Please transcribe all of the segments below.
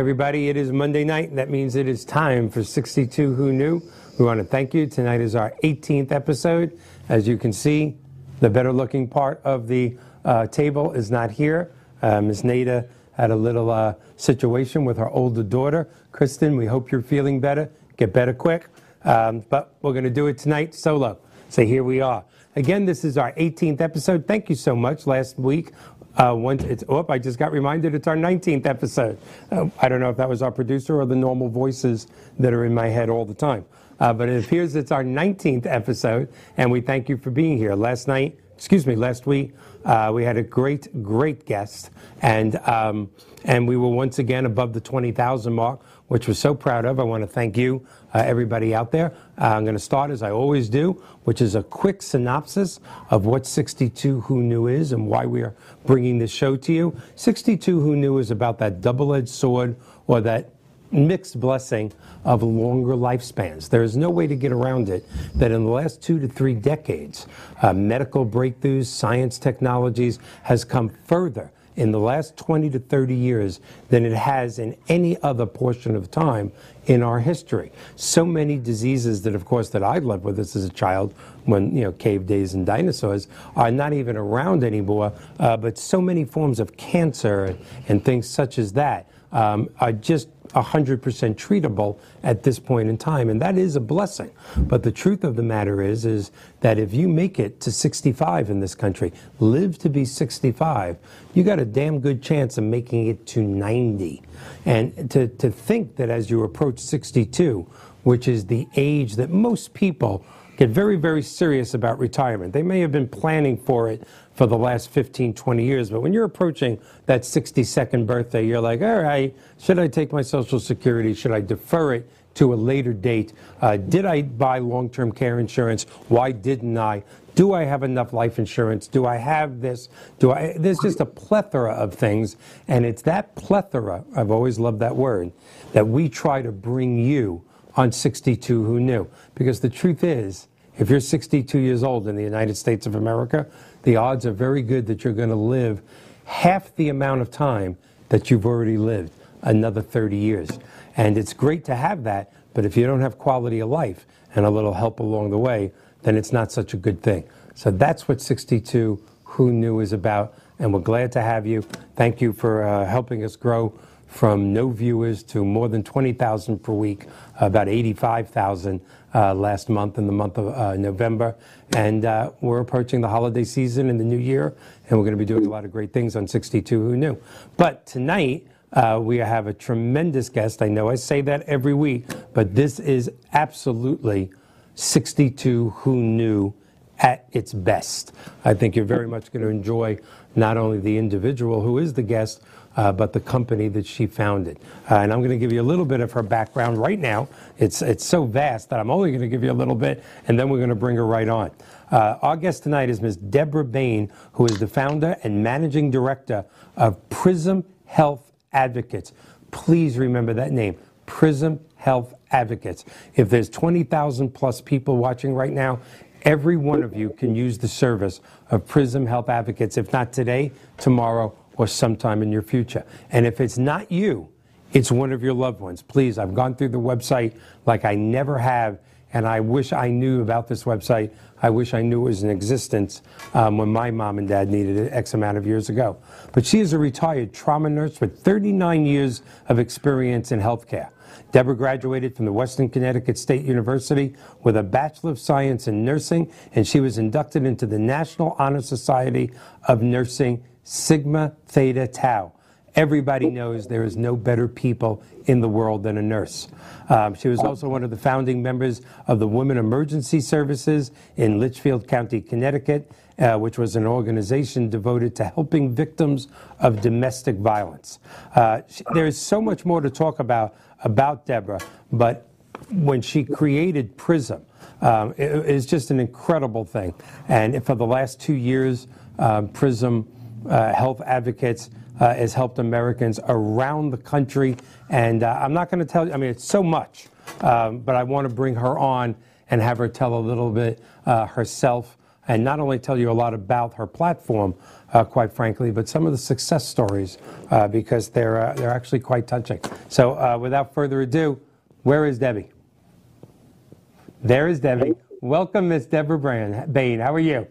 Everybody, it is Monday night. That means it is time for 62 Who Knew. We want to thank you. Tonight is our 18th episode. As you can see, the better looking part of the uh, table is not here. Uh, Ms. Nada had a little uh, situation with her older daughter. Kristen, we hope you're feeling better. Get better quick. Um, but we're going to do it tonight solo. So here we are. Again, this is our 18th episode. Thank you so much. Last week, uh, once it's, oh, I just got reminded it's our 19th episode. Uh, I don't know if that was our producer or the normal voices that are in my head all the time. Uh, but it appears it's our 19th episode, and we thank you for being here. Last night, excuse me, last week, uh, we had a great, great guest, and um, and we were once again above the 20,000 mark, which we're so proud of. I want to thank you, uh, everybody out there. Uh, I'm going to start as I always do, which is a quick synopsis of what 62 Who Knew is and why we are bringing this show to you. 62 Who Knew is about that double-edged sword or that mixed blessing of longer lifespans. There is no way to get around it that in the last two to three decades, uh, medical breakthroughs, science technologies has come further in the last 20 to 30 years than it has in any other portion of time in our history. So many diseases that, of course, that I lived with as a child, when you know cave days and dinosaurs, are not even around anymore. Uh, but so many forms of cancer and, and things such as that um, are just 100% treatable at this point in time, and that is a blessing. But the truth of the matter is, is that if you make it to 65 in this country, live to be 65, you got a damn good chance of making it to 90. And to, to think that as you approach 62, which is the age that most people get very, very serious about retirement. They may have been planning for it for the last 15, 20 years, but when you're approaching that 62nd birthday, you're like, all right, should I take my Social Security? Should I defer it? To a later date. Uh, did I buy long term care insurance? Why didn't I? Do I have enough life insurance? Do I have this? Do I? There's just a plethora of things, and it's that plethora. I've always loved that word that we try to bring you on 62 Who Knew, because the truth is, if you're 62 years old in the United States of America, the odds are very good that you're going to live half the amount of time that you've already lived, another 30 years. And it's great to have that, but if you don't have quality of life and a little help along the way, then it's not such a good thing. So that's what 62 Who Knew is about, and we're glad to have you. Thank you for uh, helping us grow from no viewers to more than 20,000 per week, about 85,000 uh, last month in the month of uh, November. And uh, we're approaching the holiday season and the new year, and we're going to be doing a lot of great things on 62 Who Knew. But tonight, uh, we have a tremendous guest. I know I say that every week, but this is absolutely 62 Who Knew at its best. I think you're very much going to enjoy not only the individual who is the guest, uh, but the company that she founded. Uh, and I'm going to give you a little bit of her background right now. It's, it's so vast that I'm only going to give you a little bit, and then we're going to bring her right on. Uh, our guest tonight is Ms. Deborah Bain, who is the founder and managing director of Prism Health Advocates. Please remember that name, Prism Health Advocates. If there's 20,000 plus people watching right now, every one of you can use the service of Prism Health Advocates, if not today, tomorrow, or sometime in your future. And if it's not you, it's one of your loved ones. Please, I've gone through the website like I never have, and I wish I knew about this website. I wish I knew it was in existence um, when my mom and dad needed it X amount of years ago. But she is a retired trauma nurse with 39 years of experience in healthcare. Deborah graduated from the Western Connecticut State University with a Bachelor of Science in Nursing, and she was inducted into the National Honor Society of Nursing Sigma Theta Tau. Everybody knows there is no better people in the world than a nurse. Um, she was also one of the founding members of the Women Emergency Services in Litchfield County, Connecticut, uh, which was an organization devoted to helping victims of domestic violence. Uh, she, there is so much more to talk about about Deborah, but when she created PRISM, um, it, it's just an incredible thing. And for the last two years, um, PRISM uh, health advocates uh, has helped Americans around the country. And uh, I'm not going to tell you, I mean, it's so much, um, but I want to bring her on and have her tell a little bit uh, herself and not only tell you a lot about her platform, uh, quite frankly, but some of the success stories uh, because they're uh, they're actually quite touching. So, uh, without further ado, where is Debbie? There is Debbie. Welcome, Miss Deborah Brand, Bain. How are you?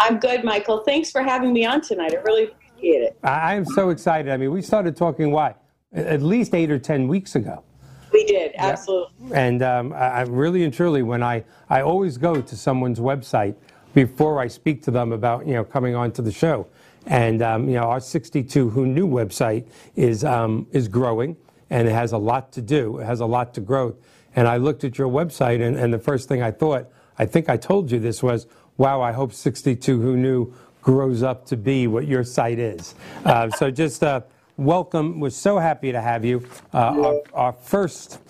I'm good, Michael. Thanks for having me on tonight. I really appreciate it. I am so excited. I mean, we started talking, why? At least eight or 10 weeks ago. We did, absolutely. Yeah. And um, I, really and truly, when I, I always go to someone's website before I speak to them about, you know, coming on to the show. And, um, you know, our 62 Who Knew website is, um, is growing and it has a lot to do. It has a lot to grow. And I looked at your website and, and the first thing I thought, I think I told you this was, wow, I hope 62 Who Knew grows up to be what your site is. Uh, so just uh, welcome. We're so happy to have you. Uh, our, our, first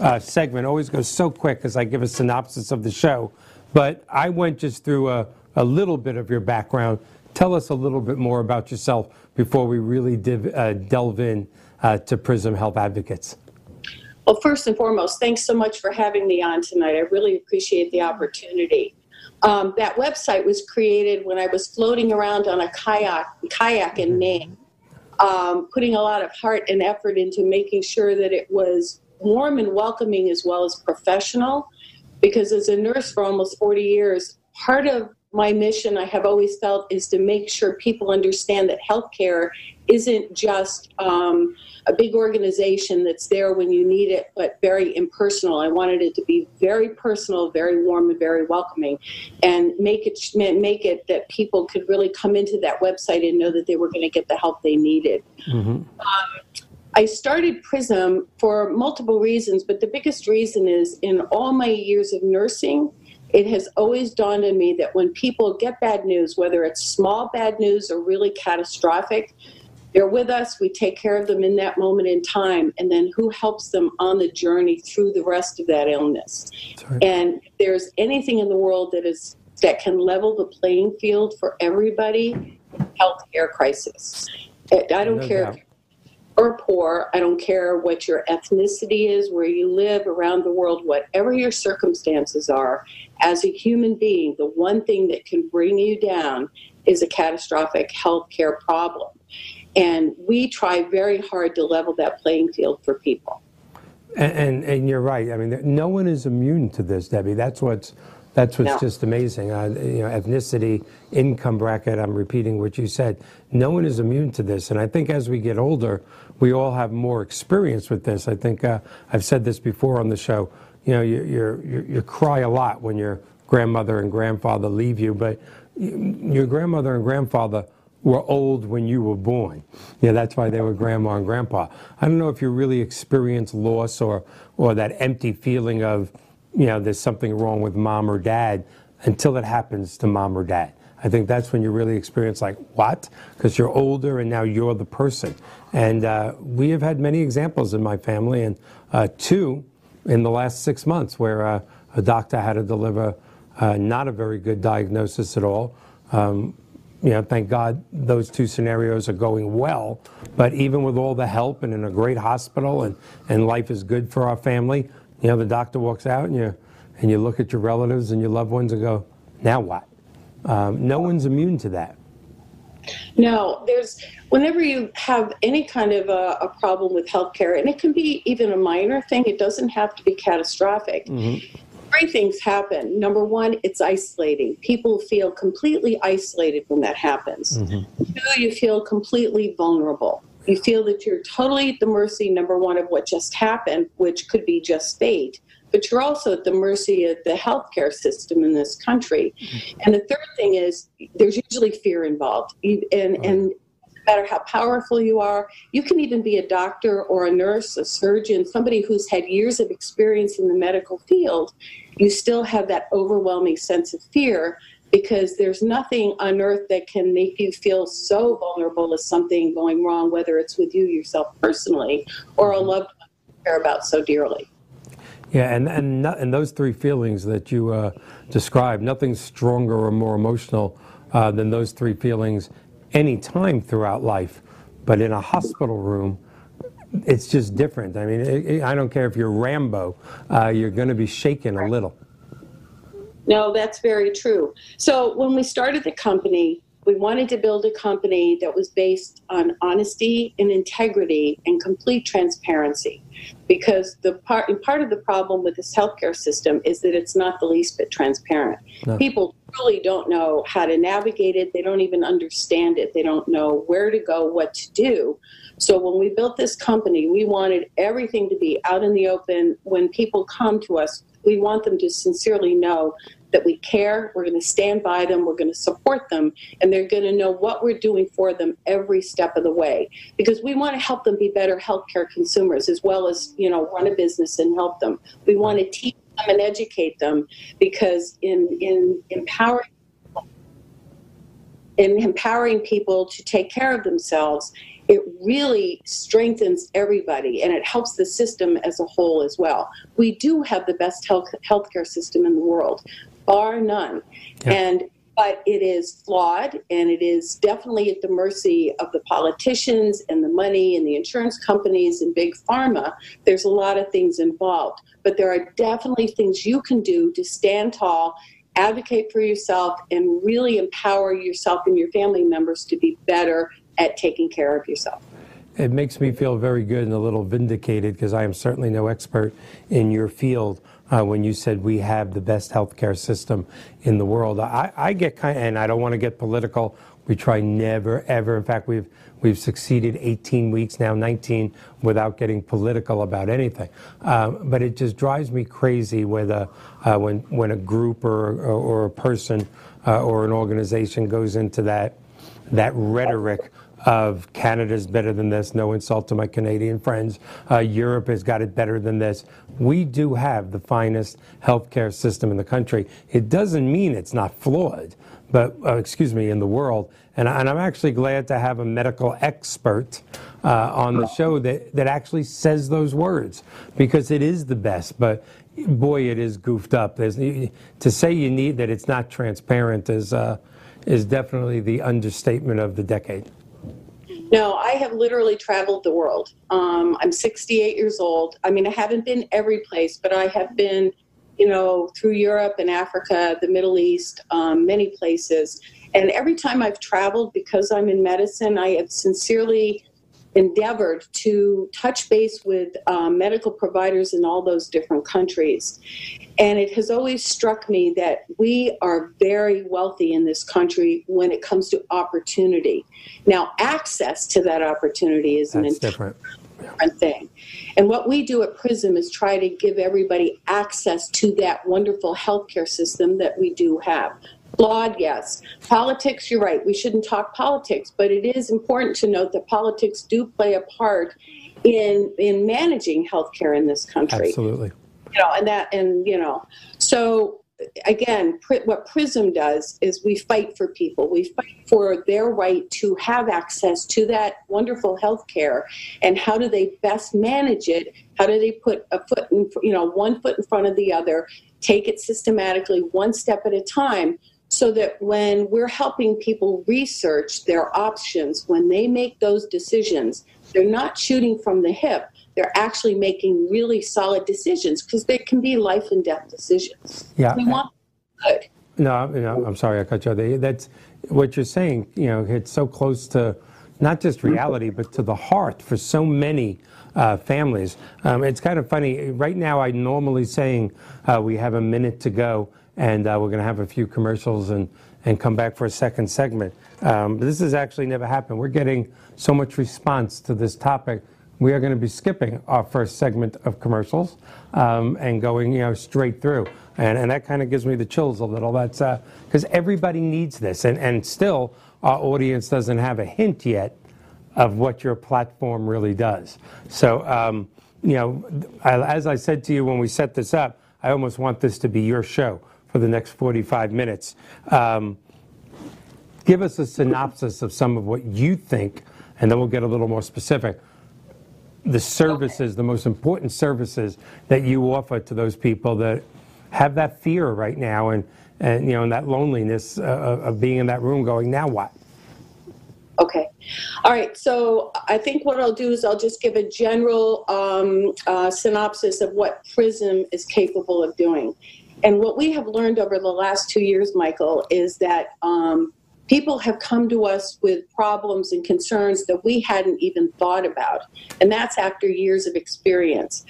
uh, segment always goes so quick as I give a synopsis of the show, but I went just through a, a little bit of your background. Tell us a little bit more about yourself before we really div, uh, delve in uh, to Prism Health Advocates. Well, first and foremost, thanks so much for having me on tonight. I really appreciate the opportunity. Um, that website was created when I was floating around on a kayak, kayak in mm-hmm. Maine, um, putting a lot of heart and effort into making sure that it was warm and welcoming as well as professional. Because as a nurse for almost 40 years, part of my mission, I have always felt, is to make sure people understand that healthcare isn't just um, a big organization that's there when you need it, but very impersonal. I wanted it to be very personal, very warm, and very welcoming, and make it make it that people could really come into that website and know that they were going to get the help they needed. Mm-hmm. Um, I started Prism for multiple reasons, but the biggest reason is in all my years of nursing, it has always dawned on me that when people get bad news, whether it's small bad news or really catastrophic, they're with us, we take care of them in that moment in time, and then who helps them on the journey through the rest of that illness. Right. And if there's anything in the world that is that can level the playing field for everybody, healthcare crisis. I don't no care doubt. or poor. I don't care what your ethnicity is, where you live around the world, whatever your circumstances are. As a human being, the one thing that can bring you down is a catastrophic healthcare problem. And we try very hard to level that playing field for people. And, and, and you're right. I mean, no one is immune to this, Debbie. That's what's that's what's no. just amazing. Uh, you know, ethnicity, income bracket. I'm repeating what you said. No one is immune to this, and I think as we get older, we all have more experience with this. I think uh, I've said this before on the show. You know, you, you you cry a lot when your grandmother and grandfather leave you, but your grandmother and grandfather were old when you were born. Yeah, that's why they were grandma and grandpa. I don't know if you really experience loss or, or that empty feeling of, you know, there's something wrong with mom or dad until it happens to mom or dad. I think that's when you really experience like, what? Because you're older and now you're the person. And uh, we have had many examples in my family, and uh, two in the last six months where uh, a doctor had to deliver uh, not a very good diagnosis at all. Um, you know, thank God those two scenarios are going well. But even with all the help and in a great hospital and, and life is good for our family, you know, the doctor walks out and you, and you look at your relatives and your loved ones and go, now what? Um, no one's immune to that. No, there's whenever you have any kind of a, a, problem with healthcare, and it can be even a minor thing, it doesn't have to be catastrophic. Mm-hmm three things happen. Number one, it's isolating. People feel completely isolated when that happens. Mm-hmm. Two, you feel completely vulnerable. You feel that you're totally at the mercy, number one, of what just happened, which could be just fate, but you're also at the mercy of the healthcare system in this country. Mm-hmm. And the third thing is there's usually fear involved. And, and matter how powerful you are. You can even be a doctor or a nurse, a surgeon, somebody who's had years of experience in the medical field. You still have that overwhelming sense of fear because there's nothing on earth that can make you feel so vulnerable as something going wrong, whether it's with you yourself personally or a loved one you care about so dearly. Yeah, and and and those three feelings that you uh, described, nothing stronger or more emotional uh, than those three feelings any time throughout life. But in a hospital room, it's just different. I mean, it, it, I don't care if you're Rambo, uh, you're going to be shaken a little. No, that's very true. So when we started the company, we wanted to build a company that was based on honesty and integrity and complete transparency. Because the part part of the problem with this healthcare system is that it's not the least bit transparent. No. People really don't know how to navigate it. They don't even understand it. They don't know where to go, what to do. So when we built this company, we wanted everything to be out in the open. When people come to us, we want them to sincerely know that we care, we're going to stand by them, we're going to support them, and they're going to know what we're doing for them every step of the way. Because we want to help them be better healthcare consumers as well as, you know, run a business and help them. We want to teach them and educate them because in in empowering in empowering people to take care of themselves it really strengthens everybody and it helps the system as a whole as well. We do have the best health healthcare system in the world, bar none. Yeah. And but it is flawed and it is definitely at the mercy of the politicians and the money and the insurance companies and big pharma. There's a lot of things involved, but there are definitely things you can do to stand tall advocate for yourself and really empower yourself and your family members to be better at taking care of yourself. It makes me feel very good and a little vindicated because I am certainly no expert in your field. Uh, when you said we have the best healthcare system in the world, I, I get kind, of, and I don't want to get political. We try never ever. In fact, we've we've succeeded 18 weeks now, 19 without getting political about anything. Um, but it just drives me crazy whether uh, when when a group or or, or a person uh, or an organization goes into that that rhetoric of Canada's better than this, no insult to my Canadian friends. Uh, Europe has got it better than this. We do have the finest healthcare system in the country. It doesn't mean it's not flawed, but uh, excuse me, in the world. And, and, I'm actually glad to have a medical expert uh, on the show that, that actually says those words because it is the best. But boy, it is goofed up. There's, to say you need that it's not transparent is uh, is definitely the understatement of the decade. No, I have literally traveled the world. Um, I'm 68 years old. I mean, I haven't been every place, but I have been, you know, through Europe and Africa, the Middle East, um, many places. And every time I've traveled, because I'm in medicine, I have sincerely endeavored to touch base with um, medical providers in all those different countries. And it has always struck me that we are very wealthy in this country when it comes to opportunity. Now, access to that opportunity is That's an different. different thing. And what we do at PRISM is try to give everybody access to that wonderful healthcare system that we do have. Flawed, yes. Politics, you're right. We shouldn't talk politics, but it is important to note that politics do play a part in in managing healthcare in this country. Absolutely. You know, and that, and you know, so again, what PRISM does is we fight for people. We fight for their right to have access to that wonderful health care. And how do they best manage it? How do they put a foot in, you know, one foot in front of the other, take it systematically, one step at a time, so that when we're helping people research their options, when they make those decisions, they're not shooting from the hip. They're actually making really solid decisions because they can be life and death decisions. Yeah. We want good. No, no, I'm sorry I cut you off. That's what you're saying. You know, it's so close to not just reality, but to the heart for so many uh, families. Um, it's kind of funny. Right now, I'm normally saying uh, we have a minute to go and uh, we're going to have a few commercials and, and come back for a second segment. Um, this has actually never happened. We're getting so much response to this topic. We are going to be skipping our first segment of commercials um, and going, you know, straight through, and, and that kind of gives me the chills a little. That's because uh, everybody needs this, and, and still our audience doesn't have a hint yet of what your platform really does. So, um, you know, as I said to you when we set this up, I almost want this to be your show for the next 45 minutes. Um, give us a synopsis of some of what you think, and then we'll get a little more specific. The services, the most important services that you offer to those people that have that fear right now and, and you know, and that loneliness uh, of being in that room going, now what? Okay. All right. So I think what I'll do is I'll just give a general um, uh, synopsis of what PRISM is capable of doing. And what we have learned over the last two years, Michael, is that um, people have come to us with problems and concerns that we hadn't even thought about. And that's after years of experience.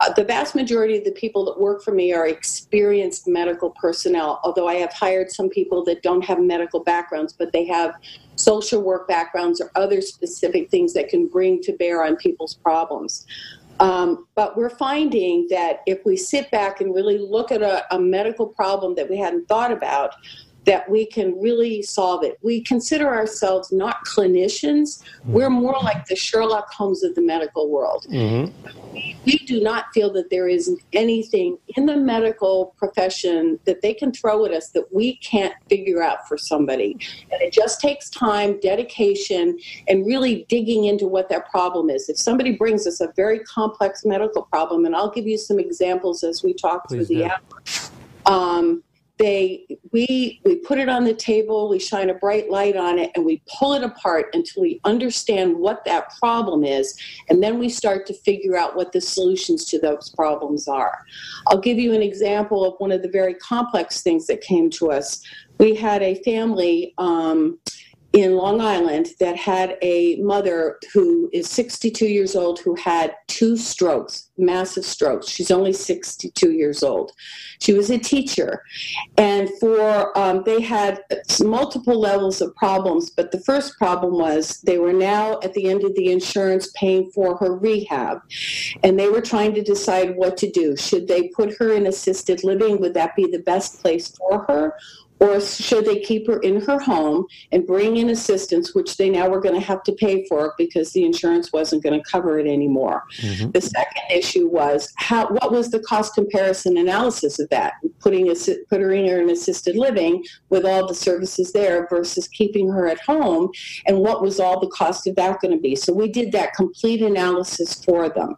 Uh, the vast majority of the people that work for me are experienced medical personnel, although I have hired some people that don't have medical backgrounds, but they have social work backgrounds or other specific things that can bring to bear on people's problems. Um, but we're finding that if we sit back and really look at a, a medical problem that we hadn't thought about, that we can really solve it. We consider ourselves not clinicians. We're more like the Sherlock Holmes of the medical world. Mm-hmm. We, we do not feel that there is anything in the medical profession that they can throw at us that we can't figure out for somebody. And it just takes time, dedication, and really digging into what that problem is. If somebody brings us a very complex medical problem, and I'll give you some examples as we talk Please through the hour. Um, they we we put it on the table we shine a bright light on it and we pull it apart until we understand what that problem is and then we start to figure out what the solutions to those problems are. I'll give you an example of one of the very complex things that came to us. We had a family um, in Long Island that had a mother who is 62 years old who had two strokes, massive strokes. She's only 62 years old. She was a teacher, and for um, they had multiple levels of problems. But the first problem was they were now at the end of the insurance paying for her rehab, and they were trying to decide what to do. Should they put her in assisted living? Would that be the best place for her? Or should they keep her in her home and bring in assistance, which they now were going to have to pay for because the insurance wasn't going to cover it anymore? Mm-hmm. The second issue was how what was the cost comparison analysis of that? Putting a, putting her in assisted living with all the services there versus keeping her at home, and what was all the cost of that going to be? So we did that complete analysis for them.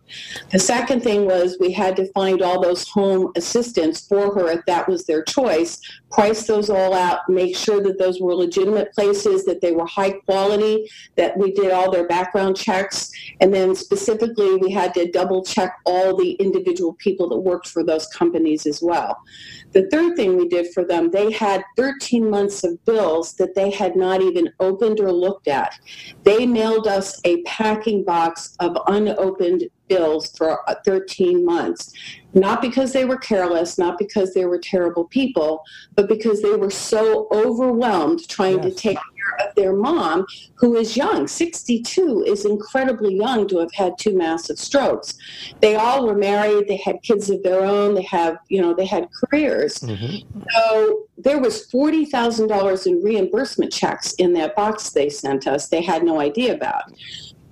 The second thing was we had to find all those home assistants for her if that was their choice, price those all out, make sure that those were legitimate places, that they were high quality, that we did all their background checks, and then specifically we had to double check all the individual people that worked for those companies as well. The third thing we did for them, they had 13 months of bills that they had not even opened or looked at. They mailed us a packing box of unopened bills for uh, 13 months. Not because they were careless, not because they were terrible people, but because they were so overwhelmed trying yes. to take care of their mom, who is young. 62 is incredibly young to have had two massive strokes. They all were married, they had kids of their own, they have, you know, they had careers. Mm-hmm. So there was $40,000 in reimbursement checks in that box they sent us. They had no idea about.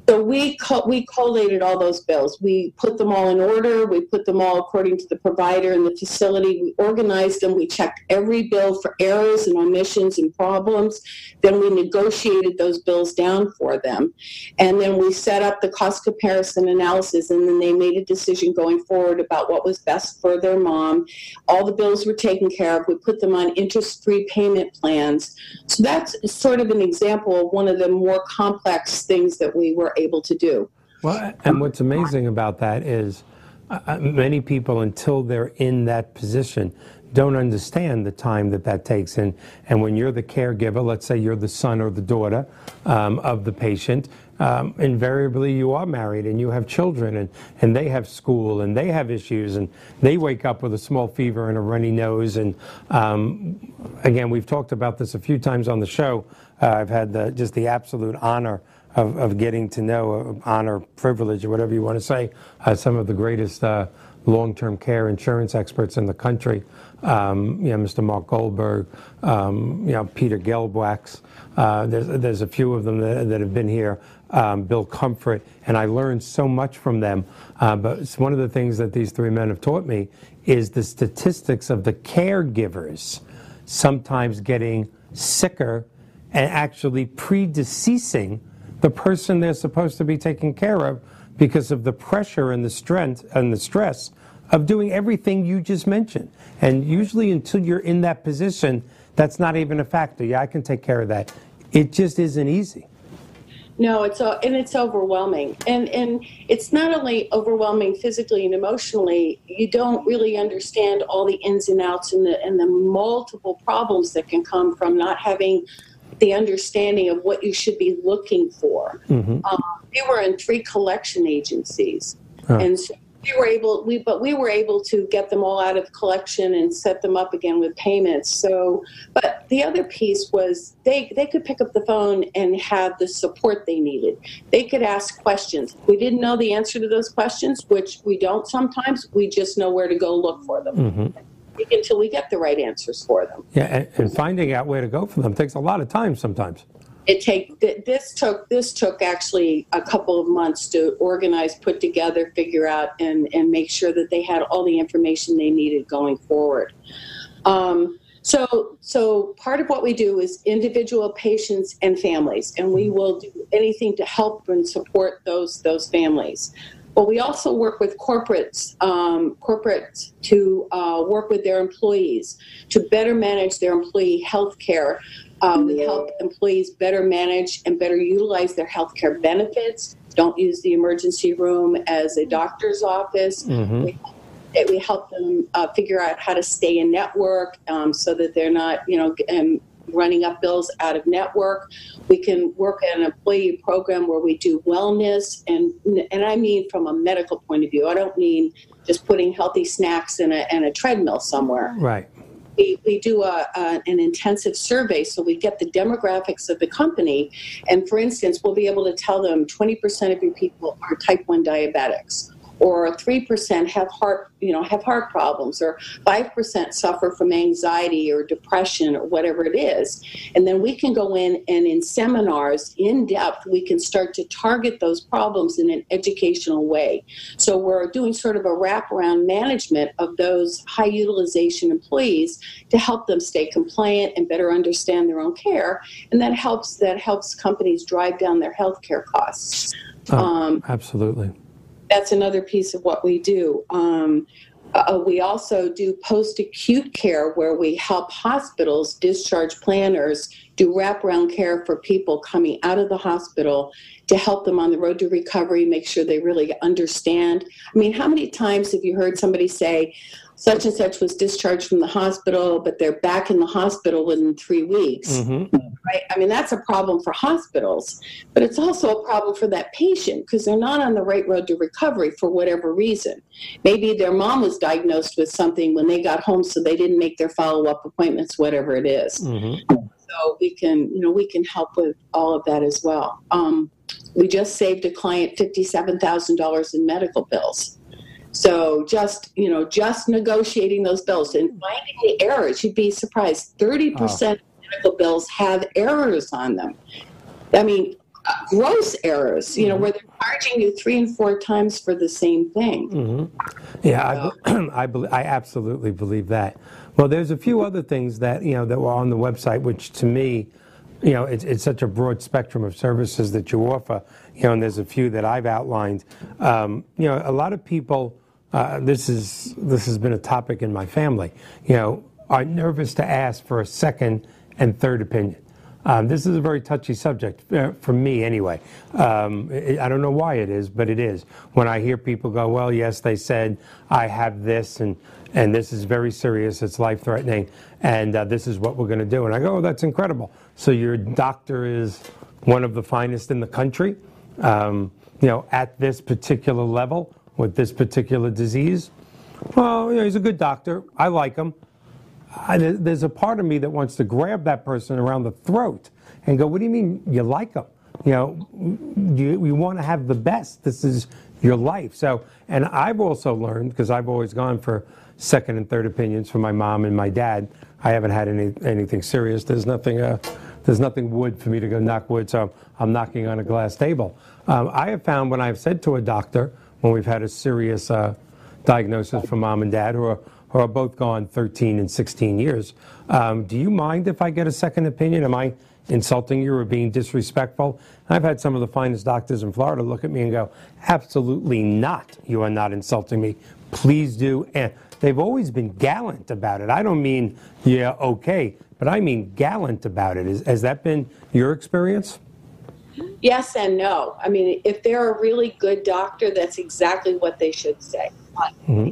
So we co- we collated all those bills. We put them all in order. We put them all according to the provider and the facility. We organized them. We checked every bill for errors and omissions and problems. Then we negotiated those bills down for them, and then we set up the cost comparison analysis. And then they made a decision going forward about what was best for their mom. All the bills were taken care of. We put them on interest-free payment plans. So that's sort of an example of one of the more complex things that we were able to do. Well, and what's amazing about that is uh, uh, many people, until they're in that position, don't understand the time that that takes. And, and when you're the caregiver, let's say you're the son or the daughter um, of the patient, um, invariably you are married and you have children and, and they have school and they have issues and they wake up with a small fever and a runny nose. And um, again, we've talked about this a few times on the show. Uh, I've had the, just the absolute honor of, of getting to know, uh, honor, privilege, or whatever you want to say, uh, some of the greatest uh, long-term care insurance experts in the country. Um, you know, Mr. Mark Goldberg, um, you know, Peter Gelbwax. Uh, there's, there's a few of them that, that have been here. Um, Bill Comfort, and I learned so much from them. Uh, but it's one of the things that these three men have taught me is the statistics of the caregivers sometimes getting sicker and actually predeceasing the person they're supposed to be taking care of because of the pressure and the strength and the stress of doing everything you just mentioned. And usually, until you're in that position, that's not even a factor. Yeah, I can take care of that. It just isn't easy. No, it's uh, and it's overwhelming, and and it's not only overwhelming physically and emotionally. You don't really understand all the ins and outs and the and the multiple problems that can come from not having the understanding of what you should be looking for. Mm-hmm. Um, we were in three collection agencies, huh. and so we were able we but we were able to get them all out of collection and set them up again with payments so but the other piece was they they could pick up the phone and have the support they needed they could ask questions we didn't know the answer to those questions which we don't sometimes we just know where to go look for them mm-hmm. Until we get the right answers for them. Yeah and, and finding out where to go for them takes a lot of time sometimes. It take this took this took actually a couple of months to organize put together figure out and and make sure that they had all the information they needed going forward. Um, so so part of what we do is individual patients and families and we will do anything to help and support those those families but we also work with corporates, um, corporates to uh, work with their employees to better manage their employee health care um, we help employees better manage and better utilize their health care benefits. Don't use the emergency room as a doctor's office. Mm-hmm. We, we, help them uh, figure out how to stay in network um, so that they're not, you know, um, running up bills out of network. We can work at an employee program where we do wellness, and and I mean from a medical point of view. I don't mean just putting healthy snacks in a, in a treadmill somewhere. Right we, we do a, a, an intensive survey so we get the demographics of the company. And for instance, we'll be able to tell them 20% of your people are type 1 diabetics or 3% have heart you know have heart problems or 5% suffer from anxiety or depression or whatever it is. And then we can go in and in seminars in depth we can start to target those problems in an educational way. So we're doing sort of a wraparound management of those high utilization employees to help them stay compliant and better understand their own care. And that helps that helps companies drive down their healthcare costs. Oh, um, absolutely that's another piece of what we do. Um, uh, we also do post acute care where we help hospitals, discharge planners, do wraparound care for people coming out of the hospital to help them on the road to recovery, make sure they really understand. I mean, how many times have you heard somebody say, such and such was discharged from the hospital, but they're back in the hospital within three weeks. Mm-hmm. Right? I mean, that's a problem for hospitals, but it's also a problem for that patient because they're not on the right road to recovery for whatever reason. Maybe their mom was diagnosed with something when they got home, so they didn't make their follow up appointments, whatever it is. Mm-hmm. So we can, you know, we can help with all of that as well. Um, we just saved a client fifty-seven thousand dollars in medical bills so just you know, just negotiating those bills and finding the errors, you'd be surprised. Thirty percent oh. of medical bills have errors on them. I mean, uh, gross errors. You know, mm-hmm. where they're charging you three and four times for the same thing. Mm-hmm. Yeah, so. I, I, be, I absolutely believe that. Well, there's a few other things that you know that were on the website, which to me you know, it's, it's such a broad spectrum of services that you offer, you know, and there's a few that I've outlined. Um, you know, a lot of people uh, this is this has been a topic in my family. You know, are nervous to ask for a second and third opinion. Um, this is a very touchy subject uh, for me, anyway. Um, I don't know why it is, but it is. When I hear people go, "Well, yes, they said I have this, and and this is very serious. It's life threatening, and uh, this is what we're going to do," and I go, "Oh, that's incredible." So your doctor is one of the finest in the country, um, you know, at this particular level with this particular disease? Well, you know, he's a good doctor. I like him. I, there's a part of me that wants to grab that person around the throat and go, "What do you mean you like him? You know, you, you want to have the best. This is your life." So, and I've also learned because I've always gone for second and third opinions from my mom and my dad. I haven't had any anything serious. There's nothing. Uh, there's nothing wood for me to go knock wood, so I'm knocking on a glass table. Um, I have found when I've said to a doctor when we've had a serious uh, diagnosis from mom and dad who are, who are both gone 13 and 16 years. Um, do you mind if I get a second opinion? Am I insulting you or being disrespectful? I've had some of the finest doctors in Florida look at me and go, absolutely not. You are not insulting me. Please do. And they've always been gallant about it. I don't mean, yeah, okay, but I mean gallant about it. Has that been your experience? Yes and no. I mean, if they're a really good doctor, that's exactly what they should say. Mm-hmm.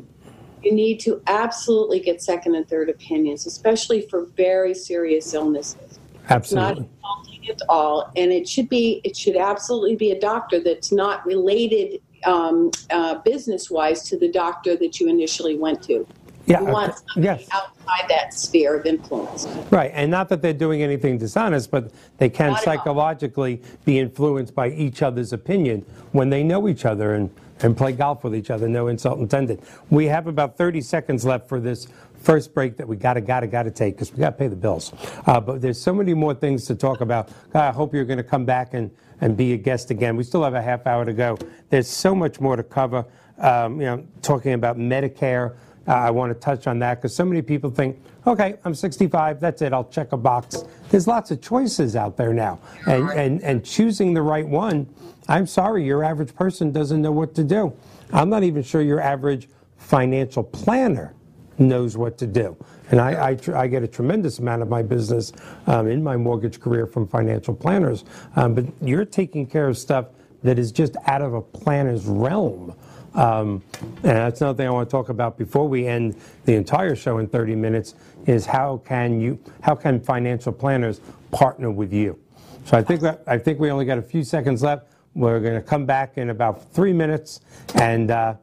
You need to absolutely get second and third opinions, especially for very serious illnesses. Absolutely. Not insulting at all, and it should be. It should absolutely be a doctor that's not related um, uh, business-wise to the doctor that you initially went to. Yeah. You want somebody Yes. outside that sphere of influence. Right, and not that they're doing anything dishonest, but they can Not psychologically be influenced by each other's opinion when they know each other and, and play golf with each other, no insult intended. We have about 30 seconds left for this first break that we gotta, gotta, gotta take because we gotta pay the bills. Uh, but there's so many more things to talk about. I hope you're gonna come back and, and be a guest again. We still have a half hour to go. There's so much more to cover. Um, you know, talking about Medicare. Uh, I want to touch on that because so many people think, okay, I'm 65, that's it, I'll check a box. There's lots of choices out there now. And, and, and choosing the right one, I'm sorry, your average person doesn't know what to do. I'm not even sure your average financial planner knows what to do. And I, I, tr- I get a tremendous amount of my business um, in my mortgage career from financial planners. Um, but you're taking care of stuff that is just out of a planner's realm. Um, and that's another thing I want to talk about before we end the entire show in 30 minutes is how can you, how can financial planners partner with you? So I think that, I think we only got a few seconds left. We're going to come back in about three minutes, and uh,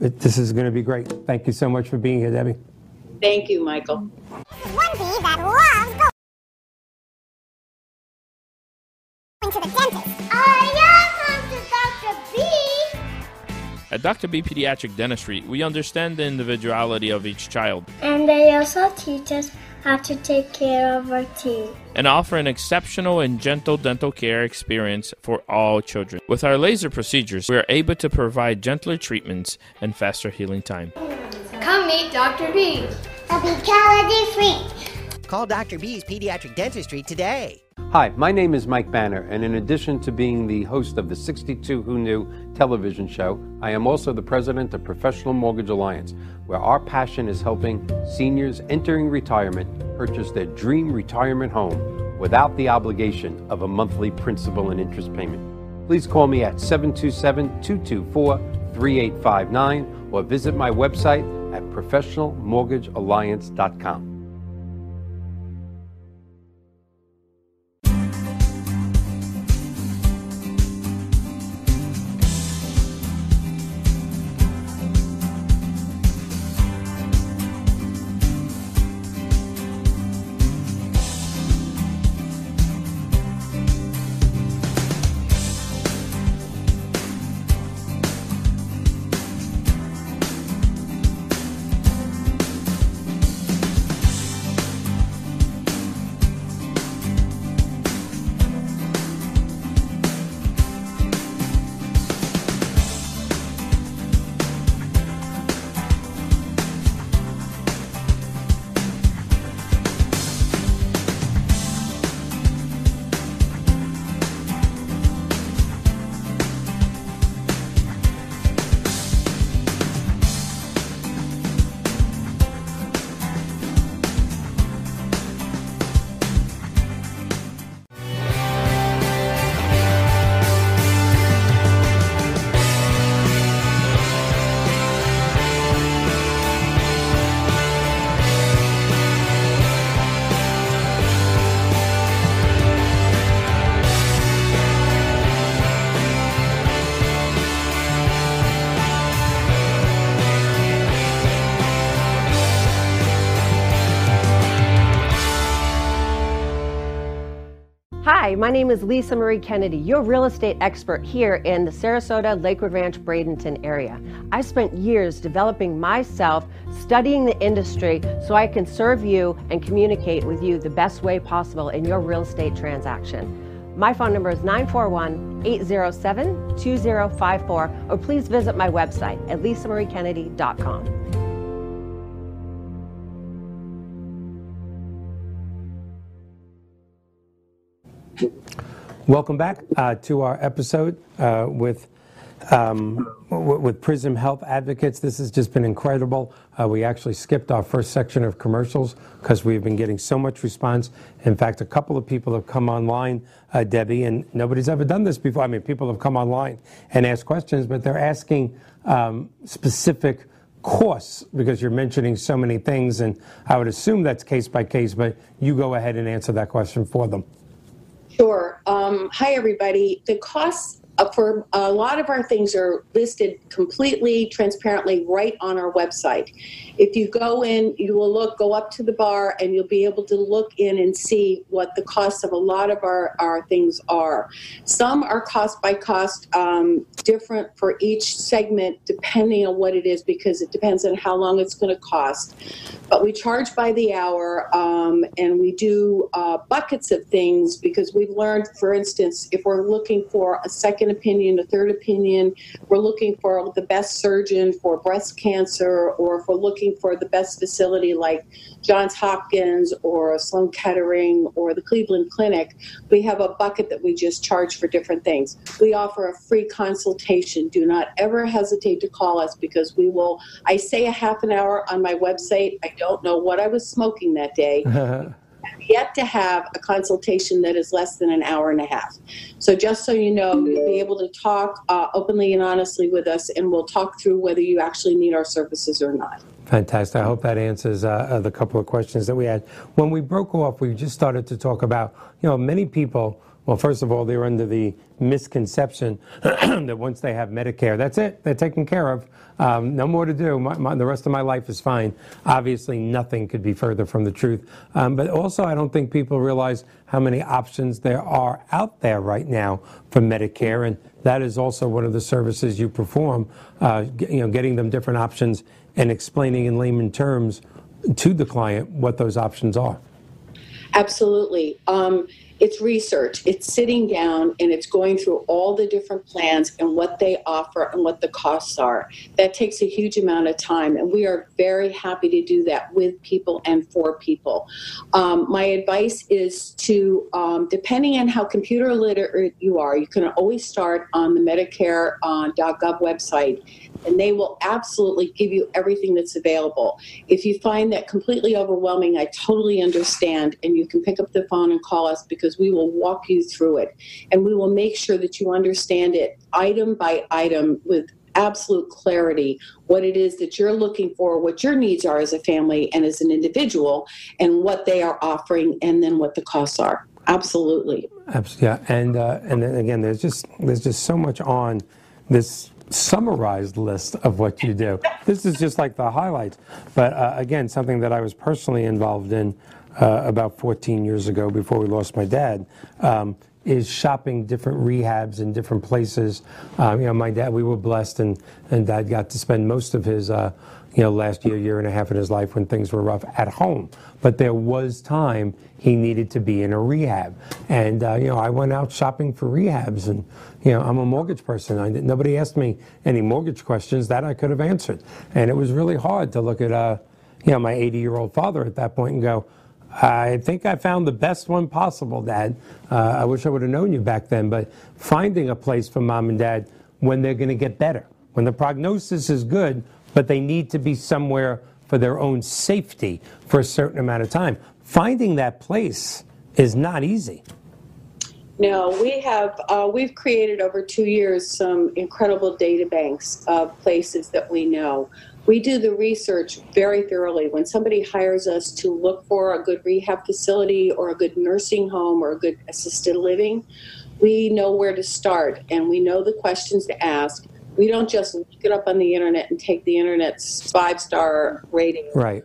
it, this is going to be great. Thank you so much for being here, Debbie. Thank you, Michael. At Dr. B Pediatric Dentistry, we understand the individuality of each child And they also teach us how to take care of our teeth. and offer an exceptional and gentle dental care experience for all children. With our laser procedures, we are able to provide gentler treatments and faster healing time. Come meet Dr. B. A be calorie free. Call Dr. B's Pediatric Dentistry today. Hi, my name is Mike Banner, and in addition to being the host of the 62 Who Knew television show, I am also the president of Professional Mortgage Alliance, where our passion is helping seniors entering retirement purchase their dream retirement home without the obligation of a monthly principal and interest payment. Please call me at 727 224 3859 or visit my website at professionalmortgagealliance.com. Hi, my name is Lisa Marie Kennedy, your real estate expert here in the Sarasota, Lakewood Ranch, Bradenton area. I spent years developing myself, studying the industry so I can serve you and communicate with you the best way possible in your real estate transaction. My phone number is 941 807 2054, or please visit my website at lisamariekennedy.com. Welcome back uh, to our episode uh, with um, w- with Prism Health Advocates. This has just been incredible. Uh, we actually skipped our first section of commercials because we've been getting so much response. In fact, a couple of people have come online, uh, Debbie, and nobody's ever done this before. I mean, people have come online and asked questions, but they're asking um, specific costs because you're mentioning so many things, and I would assume that's case by case, but you go ahead and answer that question for them. Sure. Um, hi, everybody. The costs uh, for a lot of our things are listed completely transparently right on our website. If you go in, you will look, go up to the bar, and you'll be able to look in and see what the costs of a lot of our, our things are. Some are cost by cost, um, different for each segment, depending on what it is, because it depends on how long it's going to cost. But we charge by the hour, um, and we do uh, buckets of things because we've learned, for instance, if we're looking for a second opinion, a third opinion, we're looking for the best surgeon for breast cancer, or if we're looking for the best facility like Johns Hopkins or Sloan Kettering or the Cleveland Clinic, we have a bucket that we just charge for different things. We offer a free consultation. Do not ever hesitate to call us because we will. I say a half an hour on my website. I don't know what I was smoking that day. yet to have a consultation that is less than an hour and a half. So, just so you know, you'll be able to talk uh, openly and honestly with us, and we'll talk through whether you actually need our services or not. Fantastic. I hope that answers uh, uh, the couple of questions that we had. When we broke off, we just started to talk about, you know, many people. Well, first of all, they're under the misconception that once they have Medicare, that's it, they're taken care of. Um, no more to do. My, my, the rest of my life is fine. Obviously, nothing could be further from the truth. Um, but also, I don't think people realize how many options there are out there right now for Medicare, and that is also one of the services you perform. Uh, you know, getting them different options and explaining in layman terms to the client what those options are. Absolutely. Um, it's research. It's sitting down and it's going through all the different plans and what they offer and what the costs are. That takes a huge amount of time, and we are very happy to do that with people and for people. Um, my advice is to, um, depending on how computer literate you are, you can always start on the Medicare.gov uh, website and they will absolutely give you everything that's available. If you find that completely overwhelming, I totally understand, and you can pick up the phone and call us because we will walk you through it and we will make sure that you understand it item by item with absolute clarity what it is that you're looking for, what your needs are as a family and as an individual, and what they are offering, and then what the costs are. Absolutely. Absolutely. Yeah, and uh, and then again, there's just there's just so much on this summarized list of what you do. This is just like the highlights. But uh, again, something that I was personally involved in uh, about 14 years ago before we lost my dad. Um, is shopping different rehabs in different places. Um, you know, my dad, we were blessed, and, and dad got to spend most of his, uh, you know, last year, year and a half in his life when things were rough at home. But there was time he needed to be in a rehab. And, uh, you know, I went out shopping for rehabs, and, you know, I'm a mortgage person. I, nobody asked me any mortgage questions that I could have answered. And it was really hard to look at, uh, you know, my 80 year old father at that point and go, I think I found the best one possible, Dad. Uh, I wish I would have known you back then, but finding a place for mom and dad when they're going to get better, when the prognosis is good, but they need to be somewhere for their own safety for a certain amount of time. Finding that place is not easy. No, we have uh, we've created over two years some incredible data banks of places that we know. We do the research very thoroughly. When somebody hires us to look for a good rehab facility or a good nursing home or a good assisted living, we know where to start and we know the questions to ask. We don't just look it up on the internet and take the internet's five star rating. Right.